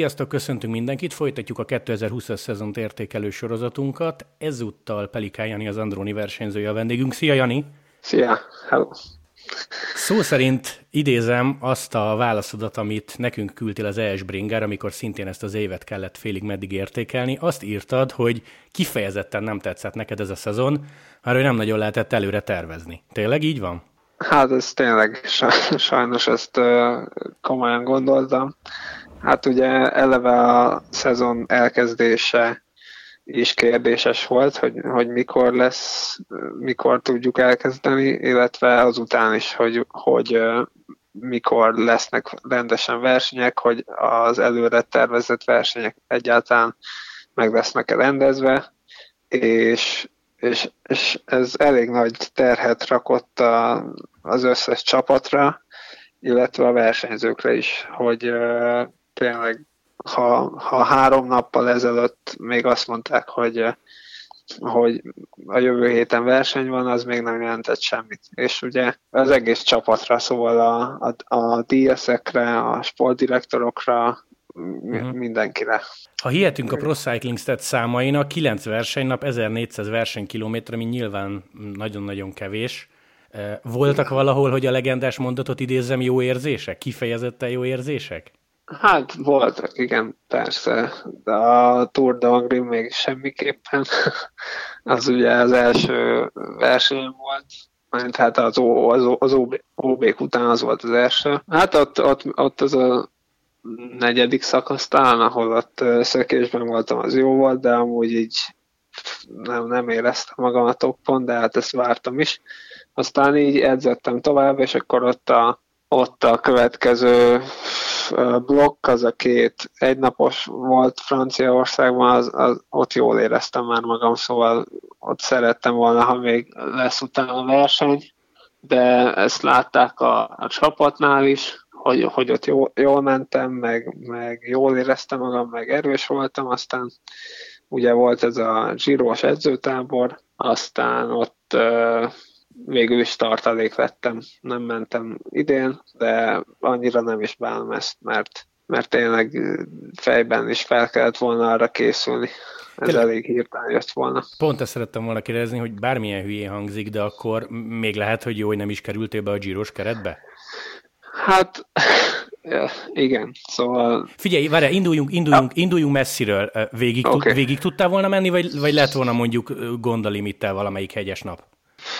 Sziasztok, köszöntünk mindenkit, folytatjuk a 2020-as szezont értékelő sorozatunkat. Ezúttal Pelikán Jani az Andróni versenyzője a vendégünk. Szia Jani! Szia! Hello! Szó szerint idézem azt a válaszodat, amit nekünk küldtél az ES Bringer, amikor szintén ezt az évet kellett félig meddig értékelni. Azt írtad, hogy kifejezetten nem tetszett neked ez a szezon, mert hogy nem nagyon lehetett előre tervezni. Tényleg így van? Hát ez tényleg, sajnos ezt komolyan gondoltam. Hát ugye eleve a szezon elkezdése is kérdéses volt, hogy, hogy mikor lesz, mikor tudjuk elkezdeni, illetve azután is, hogy, hogy mikor lesznek rendesen versenyek, hogy az előre tervezett versenyek egyáltalán meg lesznek rendezve, és, és, és ez elég nagy terhet rakott a, az összes csapatra, illetve a versenyzőkre is, hogy tényleg, ha, ha három nappal ezelőtt még azt mondták, hogy hogy a jövő héten verseny van, az még nem jelentett semmit. És ugye az egész csapatra, szóval a, a, a DS-ekre, a sportdirektorokra, uh-huh. mindenkire. Ha hihetünk a Pro Cycling Stats számainak, 9 versenynap, 1400 versenykilométer, ami nyilván nagyon-nagyon kevés. Voltak valahol, hogy a legendás mondatot idézzem, jó érzések? Kifejezetten jó érzések? Hát voltak, igen, persze, de a Tour de Angri még semmiképpen. az ugye az első verseny volt, mert hát az, az, az ob után az volt az első. Hát ott, ott, ott az a negyedik szakasz talán, ahol ott szökésben voltam, az jó volt, de amúgy így nem, nem éreztem magam a toppon, de hát ezt vártam is. Aztán így edzettem tovább, és akkor ott a, ott a következő blokk, az a két egynapos volt Franciaországban, az, az, ott jól éreztem már magam, szóval ott szerettem volna, ha még lesz utána verseny, de ezt látták a, a csapatnál is, hogy, hogy ott jól, jól mentem, meg, meg jól éreztem magam, meg erős voltam, aztán ugye volt ez a zsírós edzőtábor, aztán ott végül is tartalék vettem, nem mentem idén, de annyira nem is bánom ezt, mert, mert tényleg fejben is fel kellett volna arra készülni. Ez Tényleg, elég hirtelen jött volna. Pont ezt szerettem volna kérdezni, hogy bármilyen hülyén hangzik, de akkor még lehet, hogy jó, hogy nem is kerültél be a gyíros keretbe? Hát, igen, szóval... Figyelj, várj, induljunk, induljunk, ja. induljunk messziről. Végig, okay. végig tudtál volna menni, vagy, vagy lett volna mondjuk gondalimittel valamelyik hegyes nap?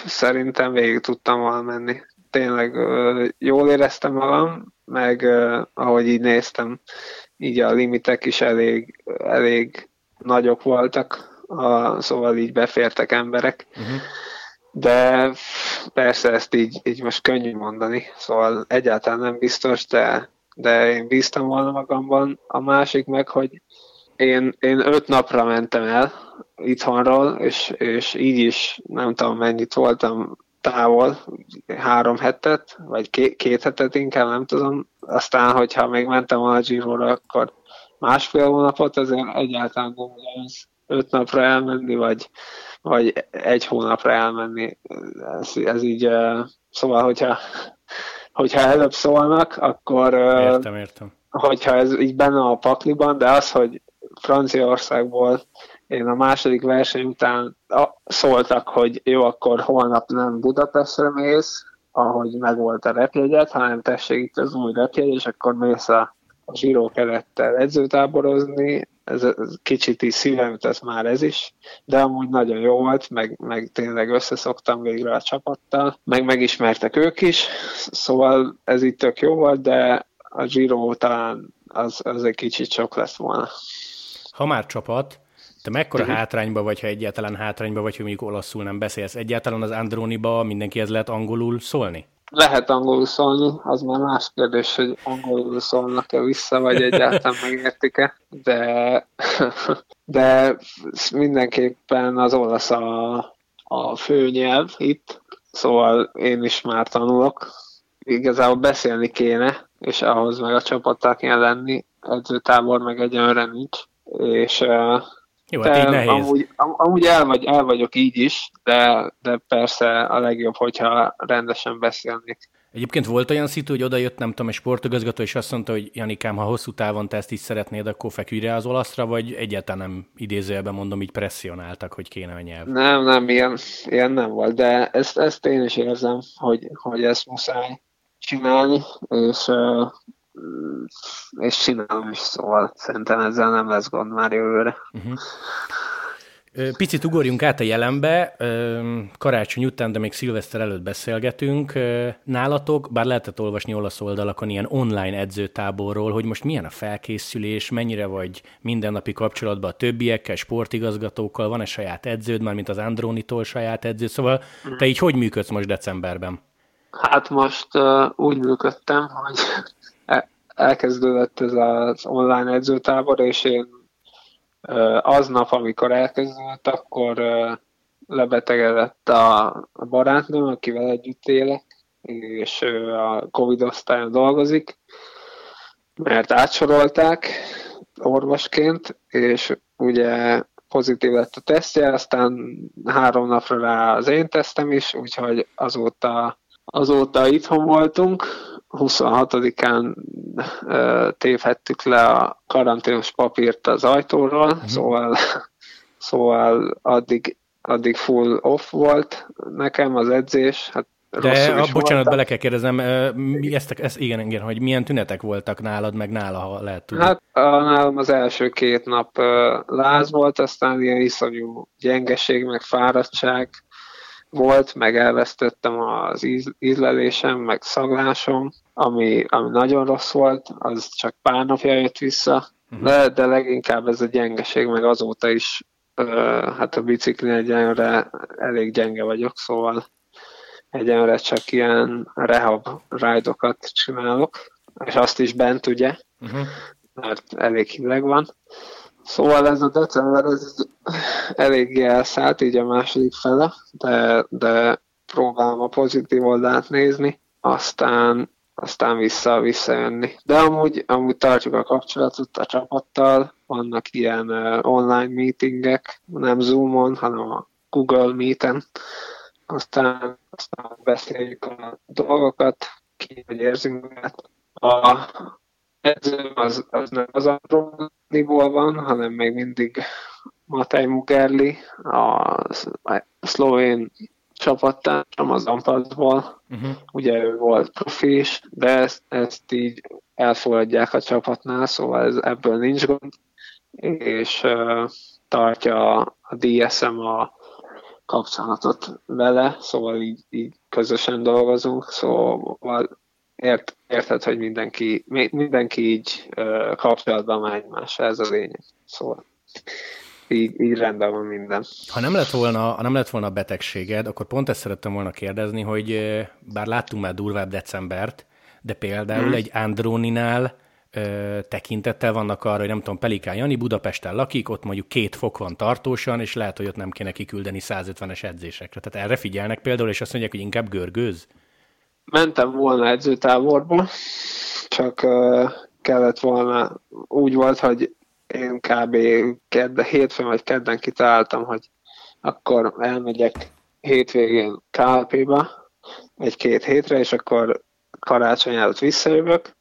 Szerintem végig tudtam volna menni. Tényleg jól éreztem magam, meg ahogy így néztem, így a limitek is elég, elég nagyok voltak, a, szóval így befértek emberek. Uh-huh. De persze ezt így, így most könnyű mondani, szóval egyáltalán nem biztos, de, de én bíztam volna magamban. A másik meg, hogy én, én öt napra mentem el itthonról, és, és így is nem tudom mennyit voltam távol, három hetet, vagy két, két hetet inkább, nem tudom. Aztán, hogyha még mentem a giro akkor másfél hónapot, azért egyáltalán lesz öt napra elmenni, vagy, vagy egy hónapra elmenni. Ez, ez így, szóval, hogyha, hogyha előbb szólnak, akkor... Értem, értem. Hogyha ez így benne a pakliban, de az, hogy Franciaországból. Én a második verseny után szóltak, hogy jó, akkor holnap nem Budapestre mész, ahogy megvolt a repjegyet, hanem tessék itt az új repjegy, és akkor mész a, a zsíró kerettel edzőtáborozni, ez, ez kicsit is szívem ez már ez is, de amúgy nagyon jó volt, meg, meg tényleg összeszoktam végre a csapattal, meg megismertek ők is, szóval ez itt tök jó volt, de a Giro talán az, az egy kicsit sok lesz volna ha már csapat, te mekkora uh-huh. hátrányba vagy, ha egyáltalán hátrányba vagy, hogy mondjuk olaszul nem beszélsz? Egyáltalán az Androniba mindenkihez lehet angolul szólni? Lehet angolul szólni, az már más kérdés, hogy angolul szólnak-e vissza, vagy egyáltalán megértik-e, de, de mindenképpen az olasz a, a főnyelv itt, szóval én is már tanulok. Igazából beszélni kéne, és ahhoz meg a csapattal kell lenni, edzőtábor meg egyenlőre nincs és jó, hát így nehéz. Amúgy, amúgy el, vagy, el vagyok így is, de, de persze a legjobb, hogyha rendesen beszélnék. Egyébként volt olyan szitu, hogy odajött, nem tudom, egy sportigazgató, és azt mondta, hogy Janikám, ha hosszú távon te ezt is szeretnéd, akkor feküdj rá az olaszra, vagy egyáltalán nem idézőjelben mondom, így presszionáltak, hogy kéne a nyelv? Nem, nem, ilyen, ilyen nem volt, de ezt, ezt én is érzem, hogy, hogy ezt muszáj csinálni, és, és csinálom is, szóval szerintem ezzel nem lesz gond már jövőre. Uh-huh. Picit ugorjunk át a jelenbe, karácsony után, de még szilveszter előtt beszélgetünk. Nálatok, bár lehetett olvasni olasz oldalakon ilyen online edzőtáborról, hogy most milyen a felkészülés, mennyire vagy mindennapi kapcsolatban a többiekkel, sportigazgatókkal, van-e saját edződ, már mint az Andrónitól saját edző, szóval te így hogy működsz most decemberben? Hát most uh, úgy működtem, hogy elkezdődött ez az online edzőtábor, és én aznap, amikor elkezdődött, akkor lebetegedett a barátnőm, akivel együtt élek, és ő a Covid osztályon dolgozik, mert átsorolták orvosként, és ugye pozitív lett a tesztje, aztán három napra rá az én tesztem is, úgyhogy azóta, azóta itthon voltunk, 26-án tévhettük le a karanténos papírt az ajtóról, uh-huh. szóval, szóval addig, addig full off volt nekem az edzés. Hát de a, bocsánat, voltam. bele kell kérdezem, mi ezt, ezt, igen, igen, hogy milyen tünetek voltak nálad, meg nála, ha lehet tudni. Hát nálam az első két nap láz volt, aztán ilyen iszonyú gyengeség, meg fáradtság, volt, meg elvesztettem az íz, ízlelésem, meg szaglásom, ami, ami nagyon rossz volt, az csak pár napja jött vissza, uh-huh. de, de leginkább ez a gyengeség, meg azóta is hát a bicikli egyenre elég gyenge vagyok, szóval egyenre csak ilyen rehab rájdokat csinálok, és azt is bent, ugye, uh-huh. mert elég hideg van. Szóval ez a december ez eléggé elszállt, így a második fele, de, de próbálom a pozitív oldalt nézni, aztán, aztán vissza, visszajönni. De amúgy, amúgy tartjuk a kapcsolatot a csapattal, vannak ilyen uh, online meetingek, nem Zoomon, hanem a Google Meeten, aztán, aztán beszéljük a dolgokat, ki hogy érzünk, a edzőm az, az nem az Androniból van, hanem még mindig Matej Mugerli, a, szlovén csapattársam az Ampadból. Uh-huh. Ugye ő volt profi is, de ezt, ezt így elfogadják a csapatnál, szóval ez, ebből nincs gond, és uh, tartja a, a DSM a kapcsolatot vele, szóval így, így közösen dolgozunk, szóval ért, érted, hogy mindenki, mindenki így kapcsolatban már egymással, ez a lényeg. Szóval így, így rendben van minden. Ha nem, lett volna, ha nem lett volna betegséged, akkor pont ezt szerettem volna kérdezni, hogy bár láttunk már durvább decembert, de például hmm. egy Andróninál ö, tekintettel vannak arra, hogy nem tudom, Pelikán Jani Budapesten lakik, ott mondjuk két fok van tartósan, és lehet, hogy ott nem kéne kiküldeni 150-es edzésekre. Tehát erre figyelnek például, és azt mondják, hogy inkább görgőz? Mentem volna edzőtáborba, csak kellett volna, úgy volt, hogy én kb. Kedde, hétfőn vagy kedden kitaláltam, hogy akkor elmegyek hétvégén KLP-ba egy-két hétre, és akkor karácsony előtt visszajövök,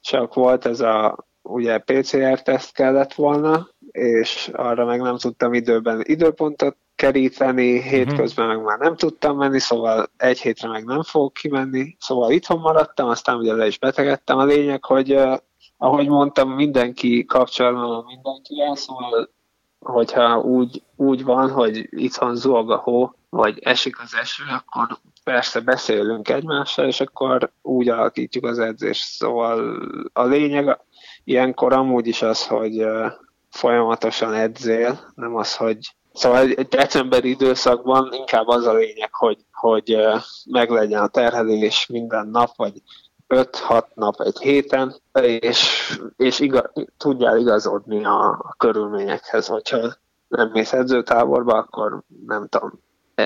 csak volt ez a ugye PCR-teszt kellett volna, és arra meg nem tudtam időben időpontot keríteni, hétközben meg már nem tudtam menni, szóval egy hétre meg nem fogok kimenni, szóval itthon maradtam, aztán ugye le is betegedtem. A lényeg, hogy uh, ahogy mondtam, mindenki kapcsolatban van mindenkivel, szóval hogyha úgy, úgy van, hogy itthon zúg a hó, vagy esik az eső, akkor persze beszélünk egymással, és akkor úgy alakítjuk az edzést. Szóval a lényeg ilyenkor amúgy is az, hogy folyamatosan edzél, nem az, hogy Szóval egy decemberi időszakban inkább az a lényeg, hogy, hogy meglegyen a terhelés minden nap, vagy 5-6 nap egy héten, és, és igaz, tudjál igazodni a, a körülményekhez. Hogyha nem mész edzőtáborba, akkor nem tudom,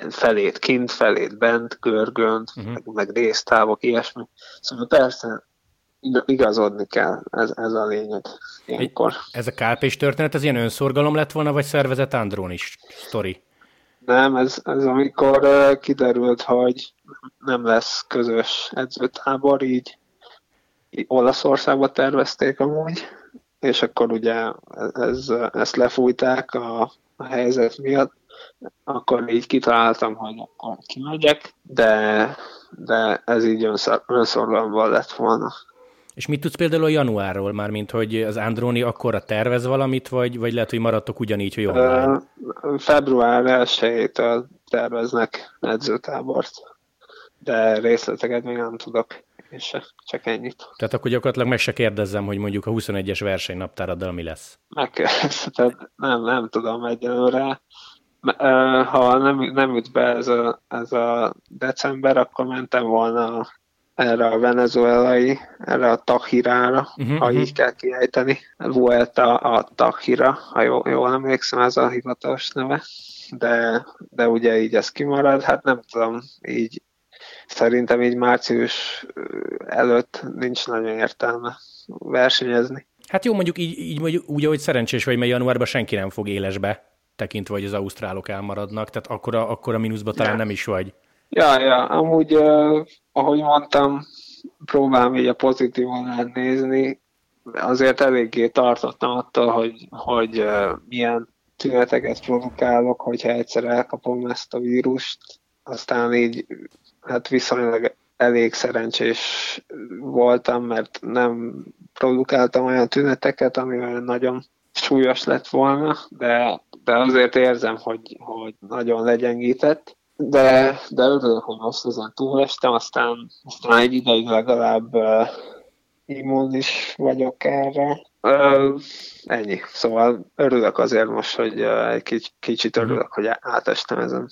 felét kint, felét bent, görgönt, uh-huh. meg, meg résztávok, ilyesmi. Szóval persze igazodni kell, ez, ez a lényeg ilyenkor. Ez a kálpés történet, ez ilyen önszorgalom lett volna, vagy szervezett Andrón is sztori? Nem, ez, ez amikor kiderült, hogy nem lesz közös edzőtábor, így, Olaszországba tervezték amúgy, és akkor ugye ez, ezt lefújták a, a helyzet miatt, akkor így kitaláltam, hogy akkor kimegyek, de, de ez így önszorgalomban lett volna. És mit tudsz például a januárról már, mint hogy az Androni akkorra tervez valamit, vagy, vagy lehet, hogy maradtok ugyanígy, hogy online? Február 1 terveznek edzőtábort, de részleteket még nem tudok, és csak ennyit. Tehát akkor gyakorlatilag meg se kérdezzem, hogy mondjuk a 21-es versenynaptáraddal mi lesz. Megkérdezheted, nem, nem tudom egyelőre. Ha nem, nem jut be ez a, ez a december, akkor mentem volna erre a venezuelai, erre a Tahirára, uh-huh, ha uh-huh. így kell kiejteni. Volt a, Tahira, ha jól, jól emlékszem, ez a hivatalos neve, de, de ugye így ez kimarad, hát nem tudom, így szerintem így március előtt nincs nagyon értelme versenyezni. Hát jó, mondjuk így, így mondjuk úgy, ahogy szerencsés vagy, mert januárban senki nem fog élesbe, tekintve, hogy az ausztrálok elmaradnak, tehát akkor a, mínuszba talán nem is vagy. Ja, ja, amúgy, uh, ahogy mondtam, próbálom így a pozitívan nézni, azért eléggé tartottam attól, hogy, hogy uh, milyen tüneteket produkálok, hogyha egyszer elkapom ezt a vírust, aztán így hát viszonylag elég szerencsés voltam, mert nem produkáltam olyan tüneteket, ami olyan nagyon súlyos lett volna, de, de azért érzem, hogy, hogy nagyon legyengített de, de örülök, hogy most ezen túlestem, aztán, aztán egy ideig legalább uh, immunis vagyok erre. Uh, ennyi. Szóval örülök azért most, hogy uh, egy kicsit, kicsit mhm. örülök, hogy átestem ezen.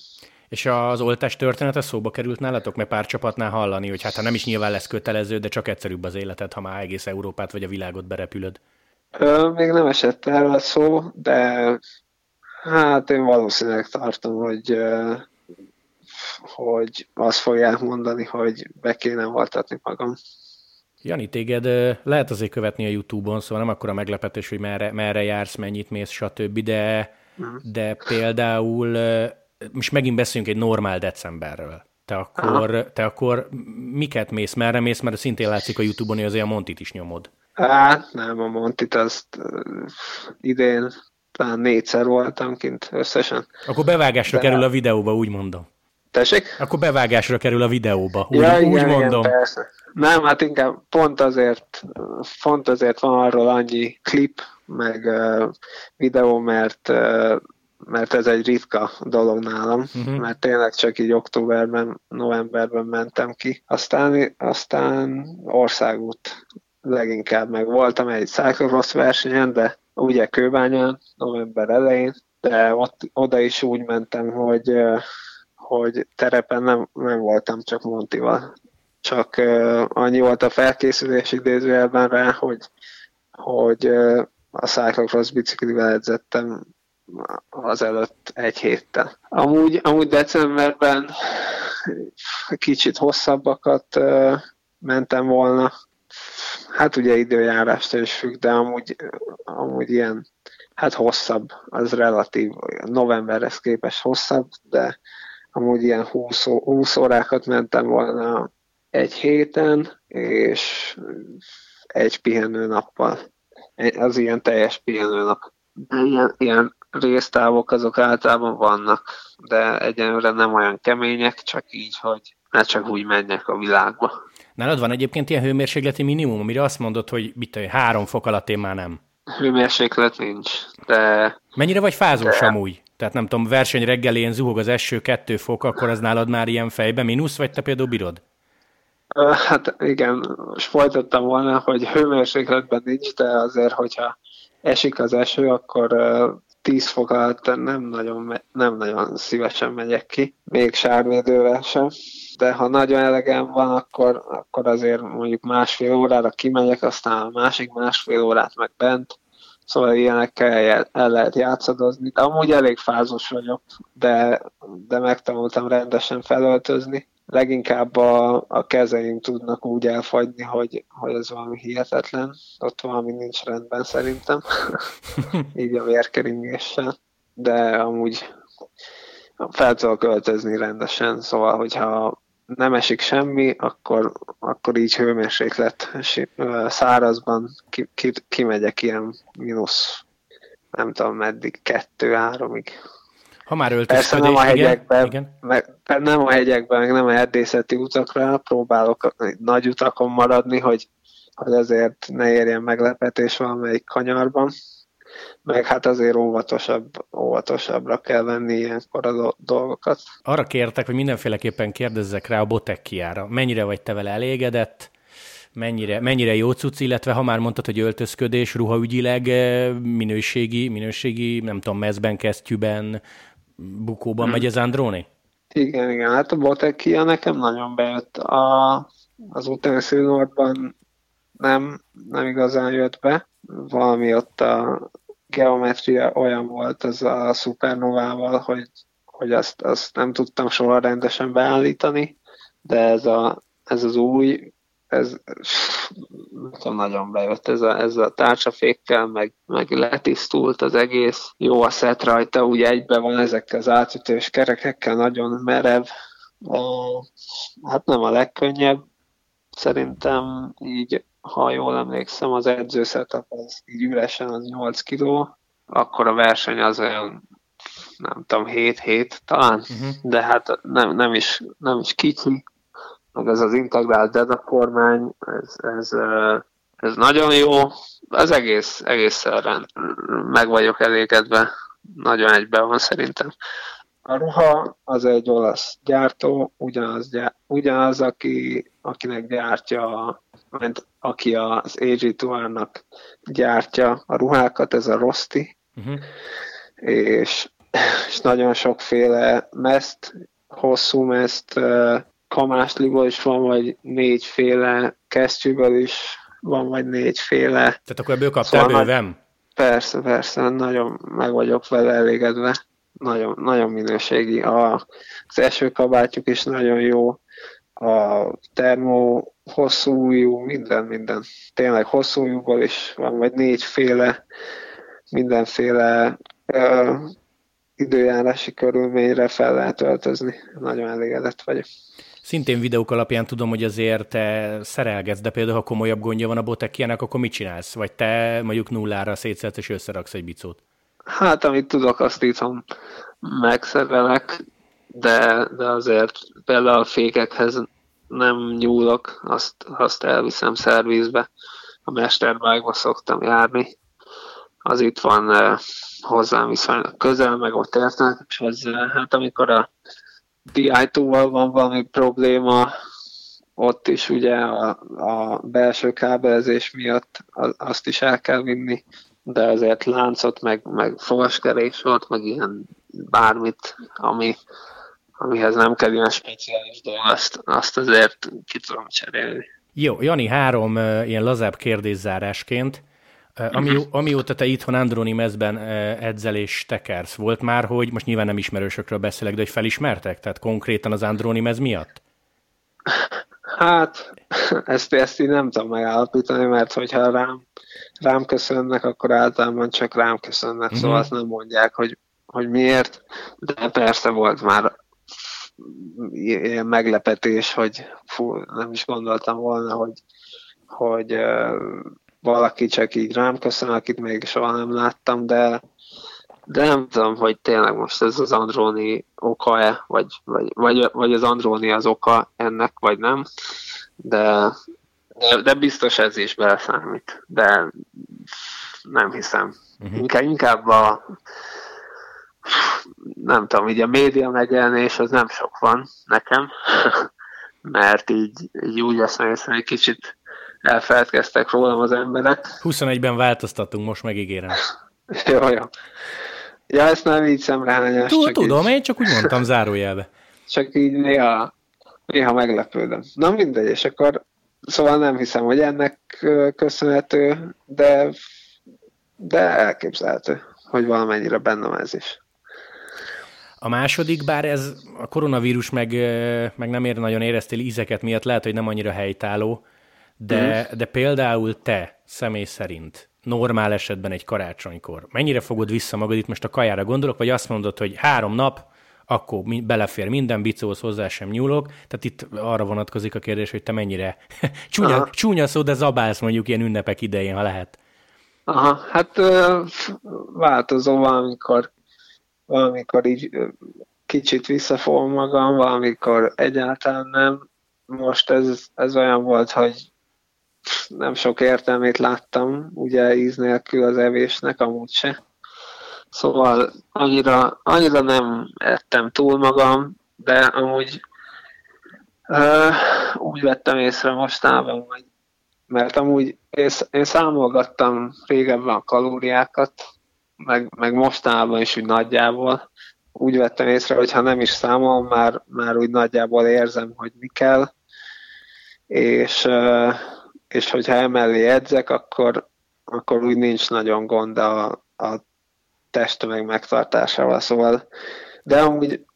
És az oltás története szóba került nálatok? Mert pár csapatnál hallani, hogy hát ha nem is nyilván lesz kötelező, de csak egyszerűbb az életed, ha már egész Európát vagy a világot berepülöd. Ö, még nem esett erre szó, de hát én valószínűleg tartom, hogy hogy azt fogják mondani, hogy be kéne voltatni magam. Jani, téged lehet azért követni a Youtube-on, szóval nem akkor a meglepetés, hogy merre, merre jársz, mennyit mész, stb., de, uh-huh. de például most megint beszéljünk egy normál decemberről. Te akkor, te akkor miket mész, merre mész, mert szintén látszik a Youtube-on, hogy azért a Montit is nyomod. Hát nem, a Montit azt idén talán négyszer voltam kint összesen. Akkor bevágásra de... kerül a videóba, úgy mondom. Tessék? Akkor bevágásra kerül a videóba, úgy, ja, igen, úgy mondom. Igen, persze. Nem, hát inkább pont azért, pont azért van arról annyi klip, meg uh, videó, mert uh, mert ez egy ritka dolog nálam, uh-huh. mert tényleg csak így októberben, novemberben mentem ki. Aztán, aztán országút leginkább meg voltam egy cyclocross versenyen, de ugye Kőbányán, november elején, de ott, oda is úgy mentem, hogy hogy terepen nem, nem voltam csak Montival. Csak uh, annyi volt a felkészülés idézőjelben rá, hogy, hogy uh, a cyclocross biciklivel edzettem az előtt egy héttel. Amúgy, amúgy decemberben kicsit hosszabbakat uh, mentem volna. Hát ugye időjárástól is függ, de amúgy, amúgy ilyen, hát hosszabb, az relatív, novemberhez képest hosszabb, de amúgy ilyen 20, 20 órákat mentem volna egy héten, és egy pihenő nappal. Az ilyen teljes pihenő nap. Ilyen, ilyen résztávok azok általában vannak, de egyenlőre nem olyan kemények, csak így, hogy ne csak úgy menjek a világba. Nálad van egyébként ilyen hőmérsékleti minimum, amire azt mondod, hogy mit tudom, három fok alatt én már nem? Hőmérséklet nincs, de... Mennyire vagy fázós de... amúgy? Tehát nem tudom, verseny reggelén zuhog az eső kettő fok, akkor az nálad már ilyen fejbe mínusz, vagy te például bírod? Hát igen, most folytattam volna, hogy hőmérsékletben nincs, de azért, hogyha esik az eső, akkor 10 fok alatt nem nagyon, nem nagyon szívesen megyek ki, még sárvédővel sem. De ha nagyon elegem van, akkor, akkor azért mondjuk másfél órára kimegyek, aztán a másik másfél órát meg bent, Szóval ilyenekkel el, lehet játszadozni. De amúgy elég fázos vagyok, de, de megtanultam rendesen felöltözni. Leginkább a, a kezeim tudnak úgy elfagyni, hogy, hogy ez valami hihetetlen. Ott valami nincs rendben szerintem. Így a vérkeringéssel. De amúgy fel tudok költözni rendesen, szóval hogyha nem esik semmi, akkor, akkor így hőmérséklet szárazban ki, ki, kimegyek ilyen mínusz, nem tudom meddig, kettő-háromig. Ha már öltözködés, Persze nem a hegyekben, igen. Meg, nem a hegyekben, meg nem a erdészeti utakra, próbálok nagy utakon maradni, hogy, hogy azért ne érjen meglepetés valamelyik kanyarban meg hát azért óvatosabb, óvatosabbra kell venni ilyenkor a dolgokat. Arra kértek, hogy mindenféleképpen kérdezzek rá a Botekkiára. Mennyire vagy te vele elégedett? Mennyire, mennyire jó cucc, illetve ha már mondtad, hogy öltözködés, ruhaügyileg eh, minőségi, minőségi, nem tudom, mezben, kesztyűben, bukóban hmm. megy az Andróni? Igen, igen, hát a Botekia nekem nagyon bejött. A, az utáni színordban nem, nem igazán jött be. Valami ott a geometria olyan volt az a szupernovával, hogy, hogy azt, azt nem tudtam soha rendesen beállítani, de ez, a, ez az új, ez tudom, nagyon bejött ez a, ez a tárcsafékkel, meg, meg letisztult az egész. Jó a szett rajta, úgy egybe van ezekkel az átütős kerekekkel, nagyon merev. Hát nem a legkönnyebb, szerintem így ha jól emlékszem, az edző setup az így üresen az 8 kiló, akkor a verseny az olyan nem tudom, 7-7 talán, uh-huh. de hát nem, nem, is, nem is kicsi, meg ez az integrált DEDA kormány, ez, ez, ez nagyon jó, az egész, egészen meg vagyok elégedve, nagyon egyben van szerintem. A ruha az egy olasz gyártó, ugyanaz, gyár, ugyanaz aki, akinek gyártja, mint aki az Tournak gyártja a ruhákat, ez a Rosti, uh-huh. és, és nagyon sokféle meszt, hosszú meszt, kamásliból is van, vagy négyféle kesztyűből is van, vagy négyféle. Tehát akkor ebből kaptál szóval bőven? Persze, persze, nagyon meg vagyok vele elégedve nagyon, nagyon minőségi. A, az esőkabátjuk is nagyon jó, a termó hosszú ujjú, minden, minden. Tényleg hosszú ujjúból is van, vagy négyféle, mindenféle ö, időjárási körülményre fel lehet öltözni. Nagyon elégedett vagyok. Szintén videók alapján tudom, hogy azért te szerelgetsz, de például ha komolyabb gondja van a botekiának, akkor mit csinálsz? Vagy te mondjuk nullára szétszedsz és összeraksz egy bicót? Hát, amit tudok, azt itthon megszerelek, de, de azért például a fékekhez nem nyúlok, azt, azt elviszem szervizbe. A mesterbágba szoktam járni. Az itt van eh, hozzám viszonylag közel, meg ott értenek, és az, eh, hát amikor a DI2-val van valami probléma, ott is ugye a, a belső kábelezés miatt azt is el kell vinni de azért láncot, meg, meg fogaskerés volt, meg ilyen bármit, ami, amihez nem kell ilyen speciális dolog, azt, azt azért ki tudom cserélni. Jó, Jani, három uh, ilyen lazább kérdészárásként. Uh, ami, uh-huh. Amióta te itthon Androni mezben uh, edzel és tekersz, volt már, hogy most nyilván nem ismerősökről beszélek, de hogy felismertek? Tehát konkrétan az Androni mez miatt? Hát, ezt, ezt így nem tudom megállapítani, mert hogyha rám rám köszönnek, akkor általában csak rám köszönnek, mm-hmm. szóval azt nem mondják, hogy, hogy miért, de persze volt már ilyen meglepetés, hogy fú, nem is gondoltam volna, hogy, hogy uh, valaki csak így rám köszön, akit még soha nem láttam, de, de nem tudom, hogy tényleg most ez az Andróni oka-e, vagy, vagy, vagy, vagy az Andróni az oka ennek, vagy nem, de, de, de biztos ez is beleszámít, de nem hiszem. Uh-huh. Inkább, inkább a nem tudom, így a média megjelenés az nem sok van nekem, mert így, így úgy veszem észre, hogy kicsit elfeledkeztek rólam az emberek. 21-ben változtatunk, most megígérem. jó, jó. Ja, ezt nem így szemrehányás. Tudom, így... én csak úgy mondtam zárójelbe. Csak így néha, néha meglepődöm. Na mindegy, és akkor Szóval nem hiszem, hogy ennek köszönhető, de, de elképzelhető, hogy valamennyire bennem ez is. A második, bár ez a koronavírus meg, meg nem ér nagyon éreztél ízeket miatt, lehet, hogy nem annyira helytálló, de, mm. de például te személy szerint normál esetben egy karácsonykor, mennyire fogod vissza magad, itt most a kajára gondolok, vagy azt mondod, hogy három nap, akkor belefér minden, bicóhoz hozzá sem nyúlok. Tehát itt arra vonatkozik a kérdés, hogy te mennyire csúnya, csúnya szó, de zabálsz mondjuk ilyen ünnepek idején, ha lehet. Aha, hát változó valamikor, valamikor így kicsit visszafogom magam, valamikor egyáltalán nem. Most ez, ez olyan volt, hogy nem sok értelmét láttam, ugye íz nélkül az evésnek, amúgy se. Szóval annyira, annyira nem ettem túl magam, de amúgy uh, úgy vettem észre mostában, hogy mert amúgy én, én számolgattam régebben a kalóriákat, meg, meg mostában is úgy nagyjából. Úgy vettem észre, hogy ha nem is számolom, már, már úgy nagyjából érzem, hogy mi kell, és, és hogyha emellé edzek, akkor, akkor úgy nincs nagyon gond a, a testtömeg megtartásával. Szóval, de amúgy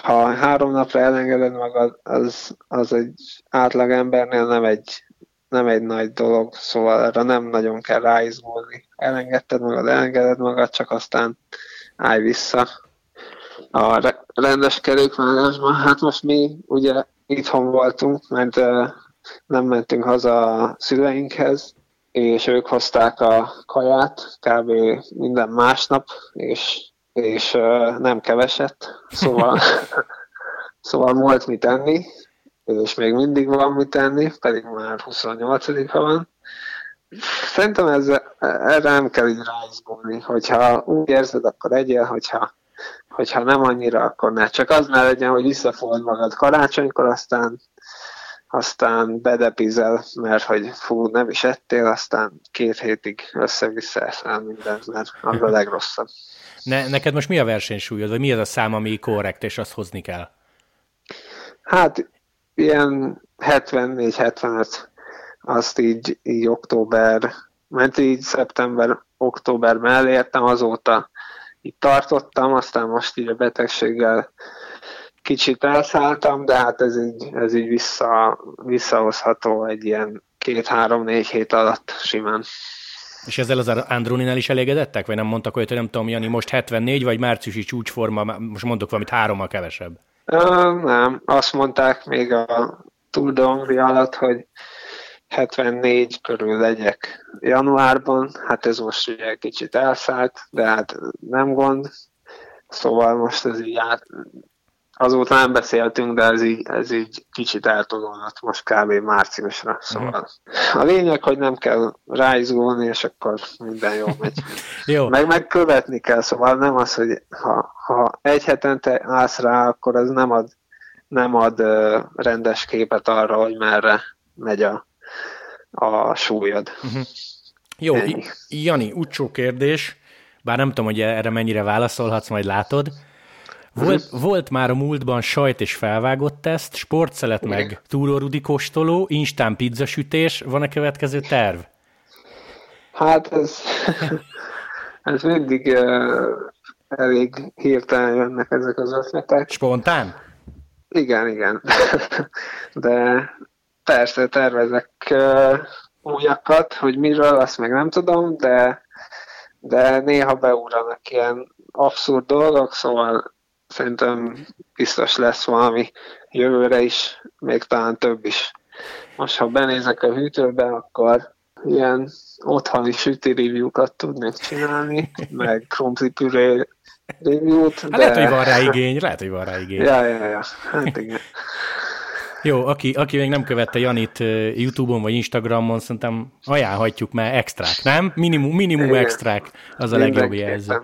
ha három napra elengeded magad, az, az egy átlag embernél nem egy, nem egy nagy dolog, szóval erre nem nagyon kell ráizgulni. Elengedted magad, elengeded magad, csak aztán állj vissza a rendes kerékvágásban. Hát most mi ugye itthon voltunk, mert nem mentünk haza a szüleinkhez, és ők hozták a kaját kb. minden másnap, és, és nem keveset, szóval, szóval volt mit enni, és még mindig van mit tenni, pedig már 28-a van. Szerintem ezzel, erre nem kell így ráizgulni, hogyha úgy érzed, akkor egyél, hogyha, hogyha nem annyira, akkor ne. Csak az ne legyen, hogy visszafogod magad karácsonykor, aztán aztán bedepizel, mert hogy fú, nem is ettél, aztán két hétig össze-vissza eszel minden, mert az a legrosszabb. Ne, neked most mi a versenysúlyod, vagy mi az a szám, ami korrekt, és azt hozni kell? Hát ilyen 74-75, azt így, így október, mert így szeptember-októberben elértem, azóta itt tartottam, aztán most így a betegséggel kicsit elszálltam, de hát ez így, ez így vissza, visszahozható egy ilyen két-három-négy hét alatt simán. És ezzel az Androninál is elégedettek? Vagy nem mondtak hogy nem tudom, Jani, most 74, vagy márciusi csúcsforma, most mondok valamit hárommal kevesebb? Uh, nem, azt mondták még a Tour de alatt, hogy 74 körül legyek januárban, hát ez most ugye kicsit elszállt, de hát nem gond, szóval most ez így át, azóta nem beszéltünk, de ez így, ez így kicsit eltolódott most kb. márciusra. Szóval mm. a lényeg, hogy nem kell ráizgulni, és akkor minden jó megy. jó. Meg megkövetni kell, szóval nem az, hogy ha, ha egy hetente állsz rá, akkor az nem ad, nem ad uh, rendes képet arra, hogy merre megy a, a súlyod. Uh-huh. Jó, Ennyi. Jani, utcsó kérdés, bár nem tudom, hogy erre mennyire válaszolhatsz, majd látod. Volt, volt már a múltban sajt és felvágott teszt, sportszelet meg túrórudi kóstoló, instán pizzasütés, van-e következő terv? Hát ez, ez mindig uh, elég hirtelen jönnek ezek az ötletek. Spontán? Igen, igen. De persze tervezek uh, újakat, hogy miről, azt meg nem tudom, de, de néha beugranak ilyen abszurd dolgok, szóval szerintem biztos lesz valami jövőre is, még talán több is. Most, ha benézek a hűtőbe, akkor ilyen otthoni süti review-kat tudnék csinálni, meg krumplipüré review-t. Hát de... lehet, hogy van rá igény, lehet, hogy van rá igény. Ja, ja, ja, hát igen. Jó, aki, aki még nem követte Janit YouTube-on vagy Instagramon, szerintem ajánlhatjuk, mert extrák, nem? Minimum, minimum extrák, az a legjobb jelző.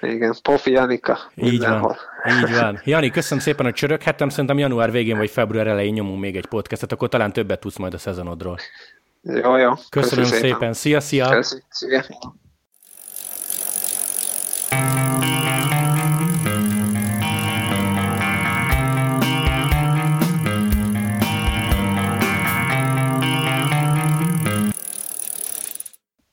Igen, Pofi Janika. Így van. Így van. Jani, köszönöm szépen, hogy csöröghettem. Szerintem január végén vagy február elején nyomunk még egy podcastet, akkor talán többet tudsz majd a szezonodról. Jó, jó. Köszönöm, Köszönöm szépen. Szia, szia. Köszönöm. Szia.